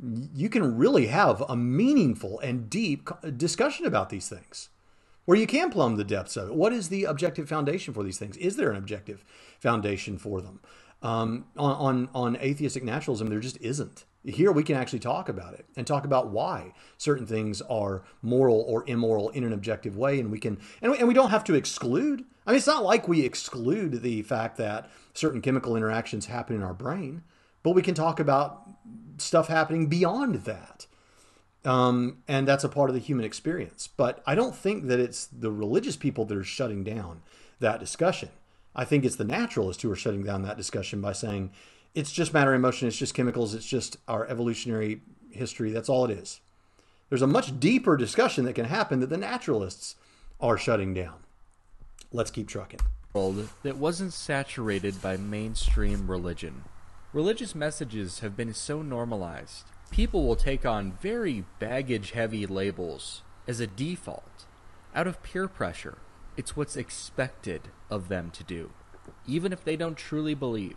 you can really have a meaningful and deep discussion about these things where you can plumb the depths of it. What is the objective foundation for these things? Is there an objective foundation for them? Um, on, on, on atheistic naturalism, there just isn't. Here we can actually talk about it and talk about why certain things are moral or immoral in an objective way, and we can and we, and we don't have to exclude. I mean, it's not like we exclude the fact that certain chemical interactions happen in our brain, but we can talk about stuff happening beyond that. Um, and that's a part of the human experience. But I don't think that it's the religious people that are shutting down that discussion. I think it's the naturalists who are shutting down that discussion by saying it's just matter and motion, it's just chemicals, it's just our evolutionary history. That's all it is. There's a much deeper discussion that can happen that the naturalists are shutting down. Let's keep trucking. World that wasn't saturated by mainstream religion. Religious messages have been so normalized. People will take on very baggage heavy labels as a default out of peer pressure it's what's expected of them to do, even if they don't truly believe.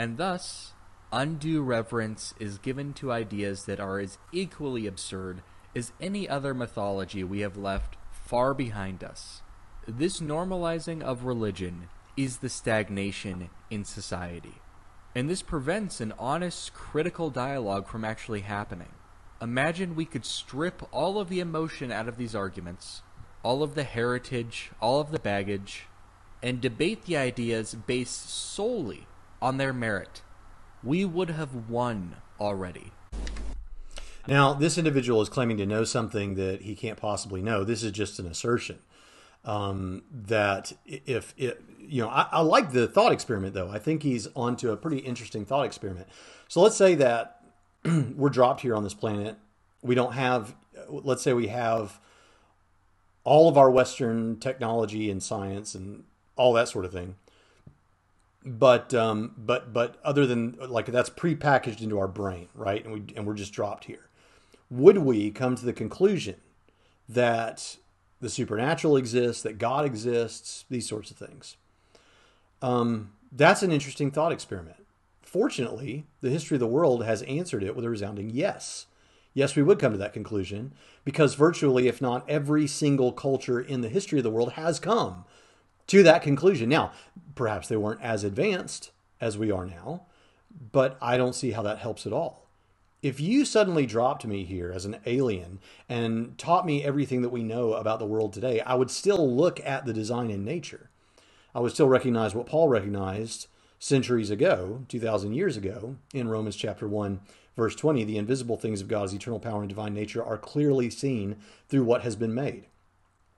And thus, undue reverence is given to ideas that are as equally absurd as any other mythology we have left far behind us. This normalizing of religion is the stagnation in society. And this prevents an honest, critical dialogue from actually happening. Imagine we could strip all of the emotion out of these arguments, all of the heritage, all of the baggage, and debate the ideas based solely on their merit, we would have won already. Now, this individual is claiming to know something that he can't possibly know. This is just an assertion. Um, that if it, you know, I, I like the thought experiment though. I think he's onto a pretty interesting thought experiment. So let's say that we're dropped here on this planet. We don't have, let's say we have all of our Western technology and science and all that sort of thing. But um, but but other than like that's prepackaged into our brain, right? And we and we're just dropped here. Would we come to the conclusion that the supernatural exists, that God exists, these sorts of things? Um, that's an interesting thought experiment. Fortunately, the history of the world has answered it with a resounding yes yes, we would come to that conclusion because virtually, if not every single culture in the history of the world has come to that conclusion. Now, perhaps they weren't as advanced as we are now, but I don't see how that helps at all. If you suddenly dropped me here as an alien and taught me everything that we know about the world today, I would still look at the design in nature. I would still recognize what Paul recognized centuries ago, 2,000 years ago, in Romans chapter 1, Verse 20 The invisible things of God's eternal power and divine nature are clearly seen through what has been made.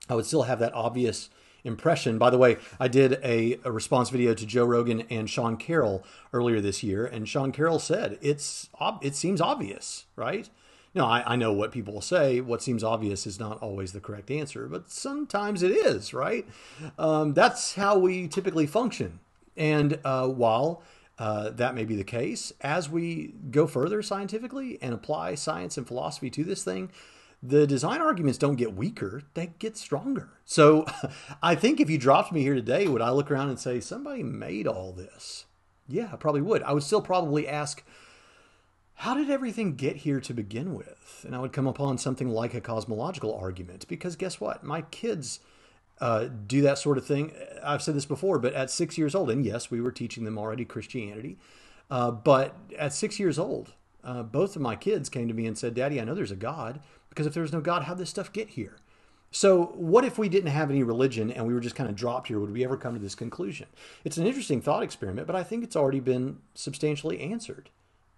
I would still have that obvious impression. By the way, I did a, a, response video to Joe Rogan and Sean Carroll earlier this year, and Sean Carroll said it's it seems obvious, right? Now I, I know what people will say. What seems obvious is not always the correct answer, but sometimes it is, right? Um, that's how we typically function. And uh, while uh, that may be the case. As we go further scientifically and apply science and philosophy to this thing, the design arguments don't get weaker, they get stronger. So I think if you dropped me here today, would I look around and say, somebody made all this? Yeah, I probably would. I would still probably ask, how did everything get here to begin with? And I would come upon something like a cosmological argument because guess what? My kids uh, do that sort of thing. I've said this before, but at six years old, and yes, we were teaching them already Christianity, uh, but at six years old, uh, both of my kids came to me and said, Daddy, I know there's a God, because if there was no God, how'd this stuff get here? So, what if we didn't have any religion and we were just kind of dropped here? Would we ever come to this conclusion? It's an interesting thought experiment, but I think it's already been substantially answered.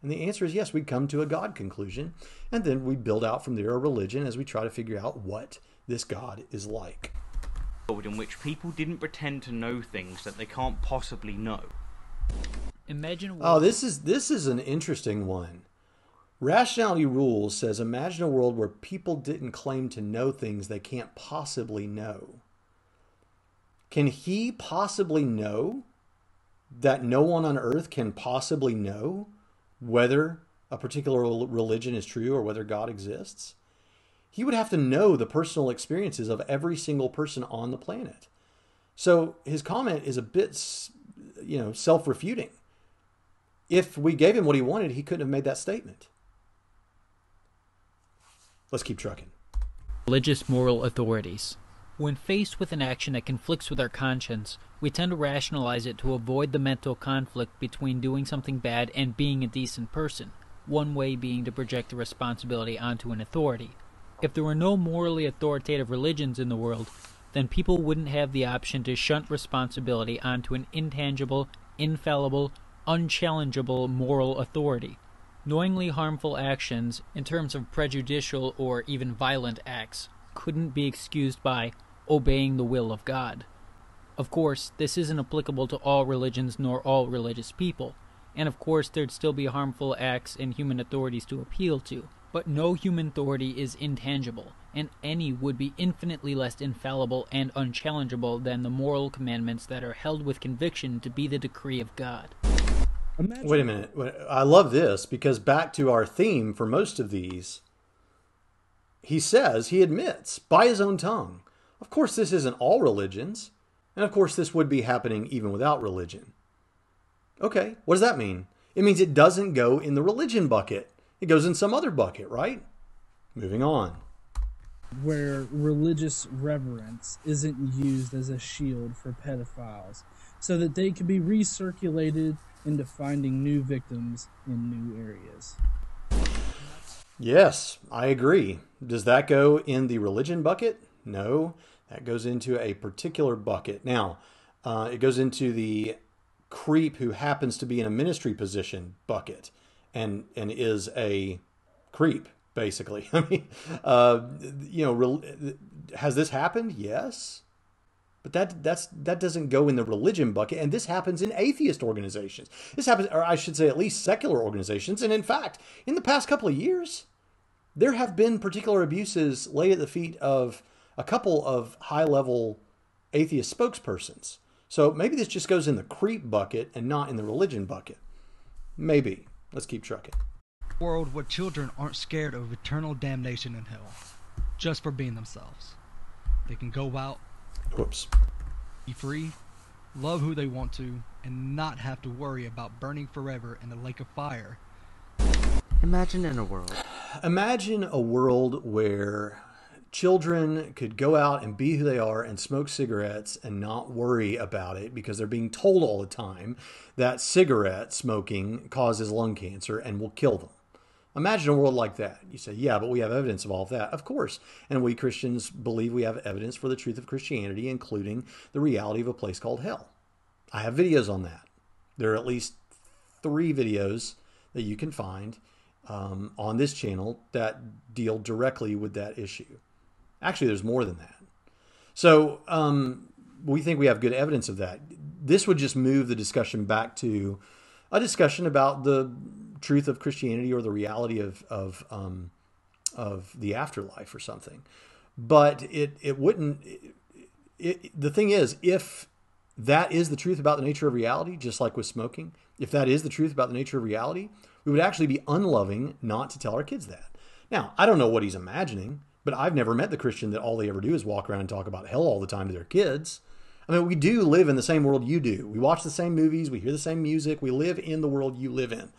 And the answer is yes, We'd come to a God conclusion, and then we build out from there a religion as we try to figure out what this God is like world in which people didn't pretend to know things that they can't possibly know. Imagine. Oh, this is this is an interesting one. Rationality Rules says imagine a world where people didn't claim to know things they can't possibly know. Can he possibly know that no one on earth can possibly know whether a particular religion is true or whether God exists? he would have to know the personal experiences of every single person on the planet. So his comment is a bit, you know, self refuting. If we gave him what he wanted, he couldn't have made that statement. Let's keep trucking. Religious moral authorities. When faced with an action that conflicts with our conscience, we tend to rationalize it to avoid the mental conflict between doing something bad and being a decent person, one way being to project the responsibility onto an authority. If there were no morally authoritative religions in the world, then people wouldn't have the option to shunt responsibility onto an intangible, infallible, unchallengeable moral authority. Knowingly harmful actions, in terms of prejudicial or even violent acts, couldn't be excused by obeying the will of God. Of course, this isn't applicable to all religions nor all religious people, and of course, there'd still be harmful acts and human authorities to appeal to. But no human authority is intangible, and any would be infinitely less infallible and unchallengeable than the moral commandments that are held with conviction to be the decree of God. Imagine. Wait a minute. I love this because back to our theme for most of these, he says, he admits by his own tongue. Of course, this isn't all religions. And of course, this would be happening even without religion. Okay, what does that mean? It means it doesn't go in the religion bucket, it goes in some other bucket, right? Moving on. Where religious reverence isn't used as a shield for pedophiles, so that they can be recirculated into finding new victims in new areas. Yes, I agree. Does that go in the religion bucket? No, that goes into a particular bucket. Now, uh, it goes into the creep who happens to be in a ministry position bucket and and is a creep basically i mean uh, you know has this happened yes but that that's that doesn't go in the religion bucket, and this happens in atheist organizations. This happens, or I should say, at least secular organizations. And in fact, in the past couple of years, there have been particular abuses laid at the feet of a couple of high-level atheist spokespersons. So maybe this just goes in the creep bucket and not in the religion bucket. Maybe. Let's keep trucking. World where children aren't scared of eternal damnation in hell, just for being themselves. They can go out Whoops. Be free, love who they want to, and not have to worry about burning forever in a lake of fire. Imagine in a world. Imagine a world where children could go out and be who they are and smoke cigarettes and not worry about it because they're being told all the time that cigarette smoking causes lung cancer and will kill them. Imagine a world like that. You say, yeah, but we have evidence of all of that. Of course. And we Christians believe we have evidence for the truth of Christianity, including the reality of a place called hell. I have videos on that. There are at least three videos that you can find um, on this channel that deal directly with that issue. Actually, there's more than that. So um, we think we have good evidence of that. This would just move the discussion back to a discussion about the truth of Christianity or the reality of of um, of the afterlife or something. But it it wouldn't. It, the thing is, if that is the truth about the nature of reality, just like with smoking, if that is the truth about the nature of reality, we would actually be unloving not to tell our kids that. Now, I don't know what he's imagining, but I've never met the Christian that all they ever do is walk around and talk about hell all the time to their kids. I mean, we do live in the same world you do. We watch the same movies, we hear the same music, we live in the world you live in.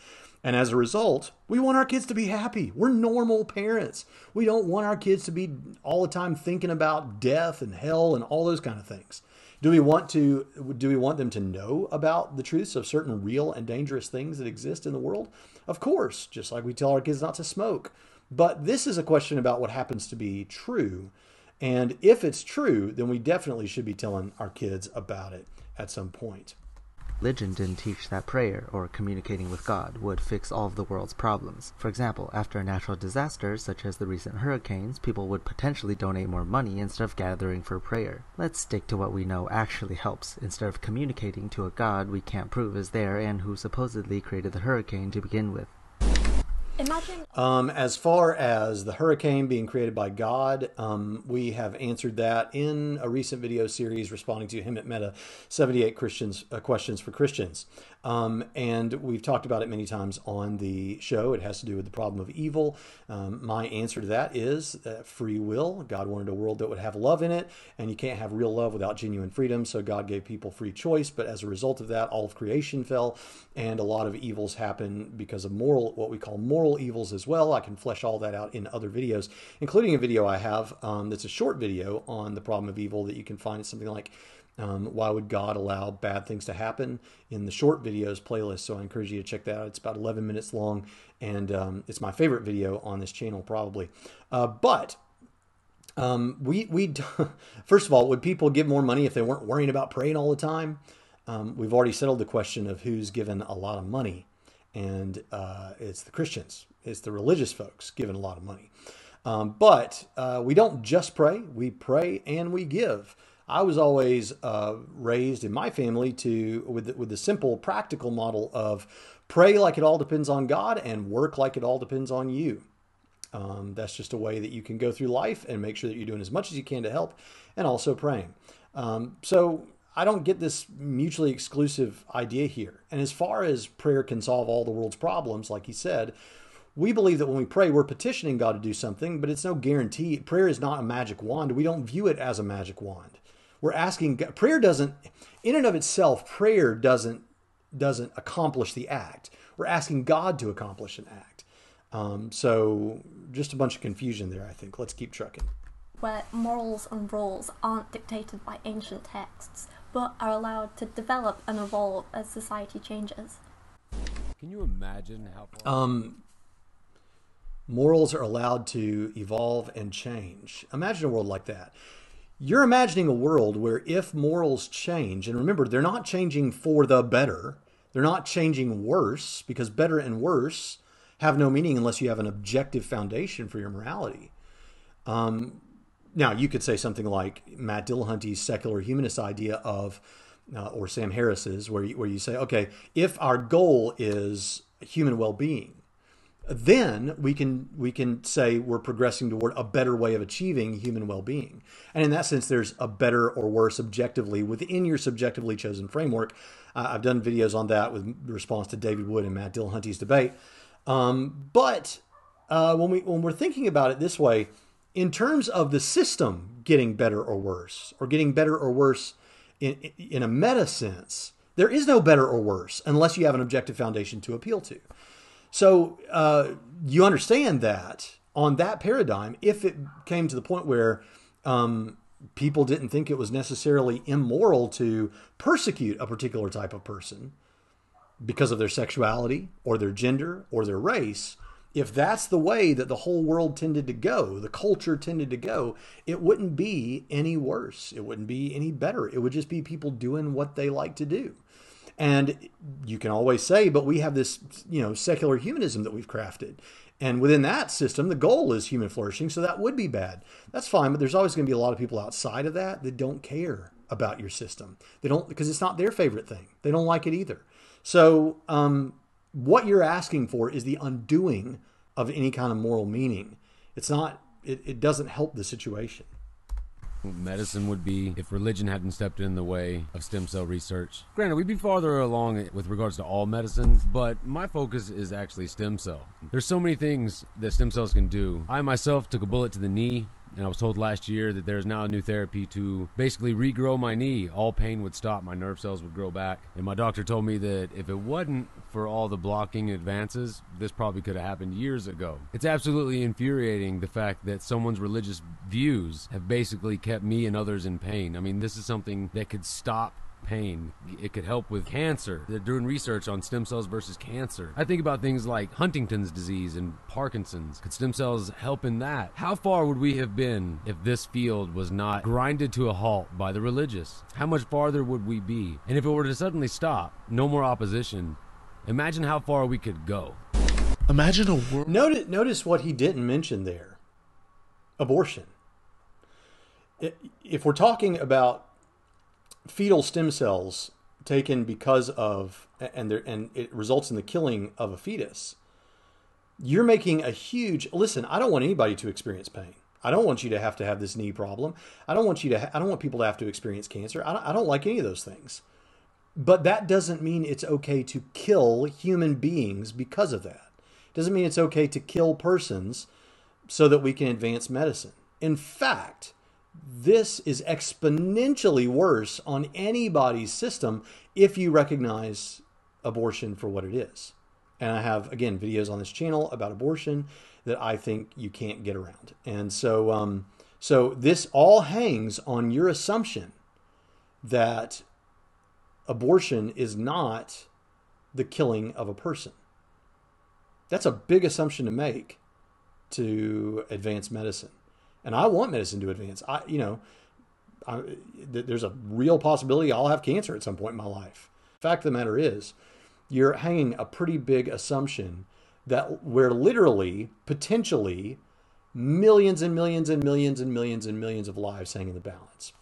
And as a result, we want our kids to be happy. We're normal parents. We don't want our kids to be all the time thinking about death and hell and all those kind of things. Do we want to do we want them to know about the truths of certain real and dangerous things that exist in the world? Of course, just like we tell our kids not to smoke. But this is a question about what happens to be true. And if it's true, then we definitely should be telling our kids about it at some point. Religion didn't teach that prayer or communicating with God would fix all of the world's problems. For example, after a natural disaster such as the recent hurricanes, people would potentially donate more money instead of gathering for prayer. Let's stick to what we know actually helps, instead of communicating to a God we can't prove is there and who supposedly created the hurricane to begin with. Imagine. Um, as far as the hurricane being created by God, um, we have answered that in a recent video series responding to Hemant Mehta 78 Christians uh, questions for Christians. Um, and we've talked about it many times on the show. It has to do with the problem of evil. Um, my answer to that is uh, free will. God wanted a world that would have love in it, and you can't have real love without genuine freedom. So God gave people free choice. But as a result of that, all of creation fell, and a lot of evils happen because of moral, what we call moral evils as well. I can flesh all that out in other videos, including a video I have um, that's a short video on the problem of evil that you can find. It's something like um, why would God allow bad things to happen in the short videos playlist? So I encourage you to check that out. It's about 11 minutes long, and um, it's my favorite video on this channel, probably. Uh, but um, we we first of all, would people give more money if they weren't worrying about praying all the time? Um, we've already settled the question of who's given a lot of money, and uh, it's the Christians, it's the religious folks giving a lot of money. Um, but uh, we don't just pray; we pray and we give. I was always uh, raised in my family to with the, with the simple practical model of pray like it all depends on God and work like it all depends on you. Um, that's just a way that you can go through life and make sure that you're doing as much as you can to help, and also praying. Um, so I don't get this mutually exclusive idea here. And as far as prayer can solve all the world's problems, like he said, we believe that when we pray, we're petitioning God to do something, but it's no guarantee. Prayer is not a magic wand. We don't view it as a magic wand. We're asking prayer doesn't in and of itself prayer doesn't doesn't accomplish the act. We're asking God to accomplish an act. Um, so just a bunch of confusion there, I think. Let's keep trucking. Where morals and rules aren't dictated by ancient texts, but are allowed to develop and evolve as society changes. Can you imagine how um, morals are allowed to evolve and change? Imagine a world like that. You're imagining a world where if morals change, and remember, they're not changing for the better, they're not changing worse, because better and worse have no meaning unless you have an objective foundation for your morality. Um, now, you could say something like Matt Dillahunty's secular humanist idea of, uh, or Sam Harris's, where you, where you say, okay, if our goal is human well-being, then we can we can say we're progressing toward a better way of achieving human well-being. And in that sense there's a better or worse objectively within your subjectively chosen framework. Uh, i've done videos on that with response to david wood and matt dillahunty's debate. Um, but uh, when we when we're thinking about it this way in terms of the system getting better or worse or getting better or worse in, in a meta sense there is no better or worse unless you have an objective foundation to appeal to so uh, you understand that on that paradigm, if it came to the point where um, people didn't think it was necessarily immoral to persecute a particular type of person because of their sexuality or their gender or their race, if that's the way that the whole world tended to go, the culture tended to go, it wouldn't be any worse. It wouldn't be any better. It would just be people doing what they like to do. And you can always say, but we have this, you know, secular humanism that we've crafted. And within that system, the goal is human flourishing. So that would be bad. That's fine. But there's always going to be a lot of people outside of that that don't care about your system. They don't, because it's not their favorite thing. They don't like it either. So, um, what you're asking for is the undoing of any kind of moral meaning. It's not, it, it doesn't help the situation medicine would be if religion hadn't stepped in the way of stem cell research. Granted, we'd be farther along with regards to all medicine, but my focus is actually stem cell. There's so many things that stem cells can do. I myself took a bullet to the knee and I was told last year that there's now a new therapy to basically regrow my knee. All pain would stop, my nerve cells would grow back. And my doctor told me that if it wasn't for all the blocking advances, this probably could have happened years ago. It's absolutely infuriating the fact that someone's religious views have basically kept me and others in pain. I mean, this is something that could stop pain. It could help with cancer. They're doing research on stem cells versus cancer. I think about things like Huntington's disease and Parkinson's. Could stem cells help in that? How far would we have been if this field was not grinded to a halt by the religious? How much farther would we be? And if it were to suddenly stop, no more opposition, imagine how far we could go. Imagine a world. Notice, notice what he didn't mention there abortion. If we're talking about fetal stem cells taken because of and there and it results in the killing of a fetus you're making a huge listen i don't want anybody to experience pain i don't want you to have to have this knee problem i don't want you to ha- i don't want people to have to experience cancer I don't, I don't like any of those things but that doesn't mean it's okay to kill human beings because of that. It doesn't mean it's okay to kill persons so that we can advance medicine. In fact, this is exponentially worse on anybody's system if you recognize abortion for what it is. And I have, again, videos on this channel about abortion that I think you can't get around. And so, um, so this all hangs on your assumption that abortion is not the killing of a person. That's a big assumption to make to advance medicine. And I want medicine to advance. I, you know, I, th- there's a real possibility I'll have cancer at some point in my life. Fact of the matter is, you're hanging a pretty big assumption that where literally, potentially, millions and millions and millions and millions and millions of lives hang in the balance.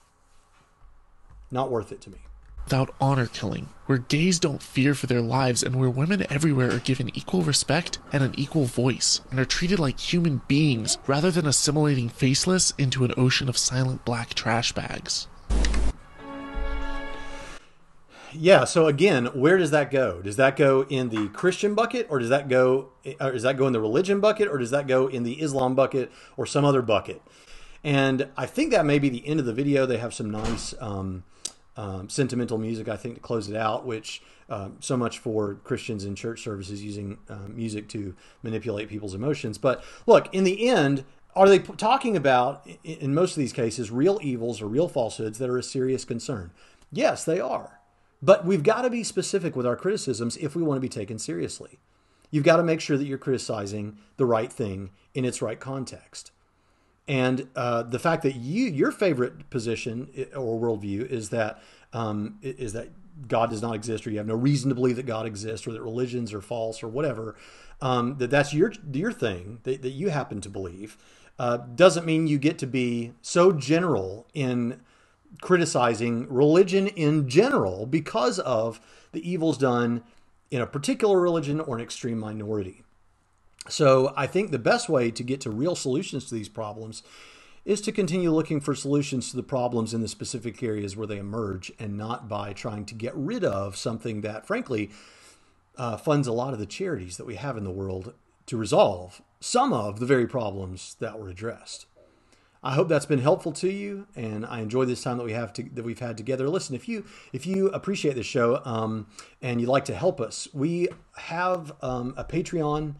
Not worth it to me without honor killing, where gays don't fear for their lives and where women everywhere are given equal respect and an equal voice and are treated like human beings rather than assimilating faceless into an ocean of silent black trash bags. Yeah, so again, where does that go? Does that go in the Christian bucket or does that go or does that go in the religion bucket or does that go in the Islam bucket or some other bucket? And I think that may be the end of the video. They have some nice um, um, sentimental music, I think, to close it out, which uh, so much for Christians in church services using uh, music to manipulate people's emotions. But look, in the end, are they talking about, in most of these cases, real evils or real falsehoods that are a serious concern? Yes, they are. But we've got to be specific with our criticisms if we want to be taken seriously. You've got to make sure that you're criticizing the right thing in its right context. And uh, the fact that you your favorite position or worldview is that um, is that God does not exist, or you have no reason to believe that God exists, or that religions are false, or whatever. Um, that that's your your thing that, that you happen to believe uh, doesn't mean you get to be so general in criticizing religion in general because of the evils done in a particular religion or an extreme minority. So I think the best way to get to real solutions to these problems is to continue looking for solutions to the problems in the specific areas where they emerge and not by trying to get rid of something that, frankly, uh, funds a lot of the charities that we have in the world to resolve some of the very problems that were addressed. I hope that's been helpful to you, and I enjoy this time that we have to, that we've had together. Listen, if you if you appreciate this show um, and you'd like to help us, we have um, a Patreon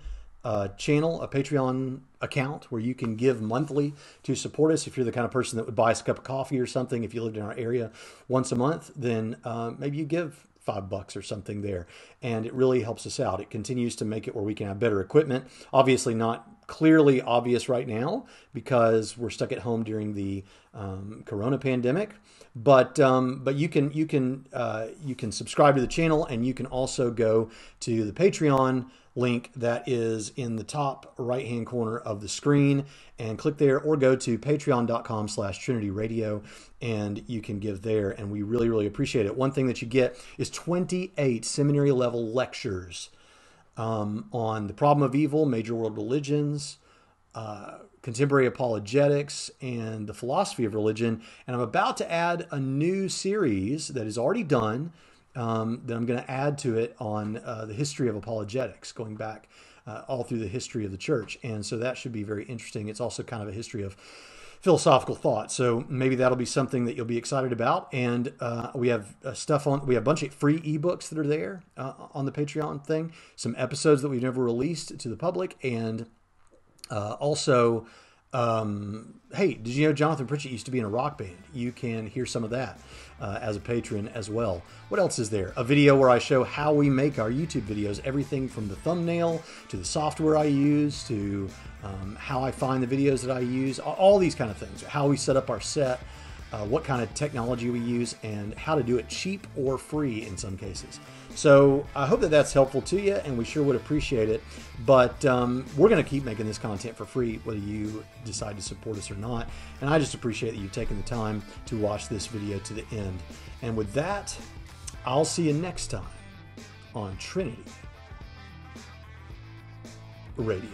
uh, channel, a Patreon account where you can give monthly to support us. If you're the kind of person that would buy us a cup of coffee or something, if you lived in our area once a month, then uh, maybe you give five bucks or something there. And it really helps us out. It continues to make it where we can have better equipment. Obviously, not clearly obvious right now because we're stuck at home during the um, corona pandemic. But um, but you can you can uh, you can subscribe to the channel and you can also go to the Patreon link that is in the top right hand corner of the screen and click there or go to patreon.com slash trinity radio and you can give there and we really really appreciate it. One thing that you get is 28 seminary level lectures um, on the problem of evil major world religions uh, contemporary apologetics and the philosophy of religion and i'm about to add a new series that is already done um, that I'm going to add to it on uh, the history of apologetics, going back uh, all through the history of the church. And so that should be very interesting. It's also kind of a history of philosophical thought. So maybe that'll be something that you'll be excited about. And uh, we have uh, stuff on, we have a bunch of free ebooks that are there uh, on the Patreon thing, some episodes that we've never released to the public, and uh, also um, hey, did you know Jonathan Pritchett used to be in a rock band? You can hear some of that uh, as a patron as well. What else is there? A video where I show how we make our YouTube videos, everything from the thumbnail to the software I use to um, how I find the videos that I use, all these kind of things, how we set up our set, uh, what kind of technology we use, and how to do it cheap or free in some cases. So I hope that that's helpful to you, and we sure would appreciate it. But um, we're going to keep making this content for free, whether you decide to support us or not. And I just appreciate that you've taken the time to watch this video to the end. And with that, I'll see you next time on Trinity Radio.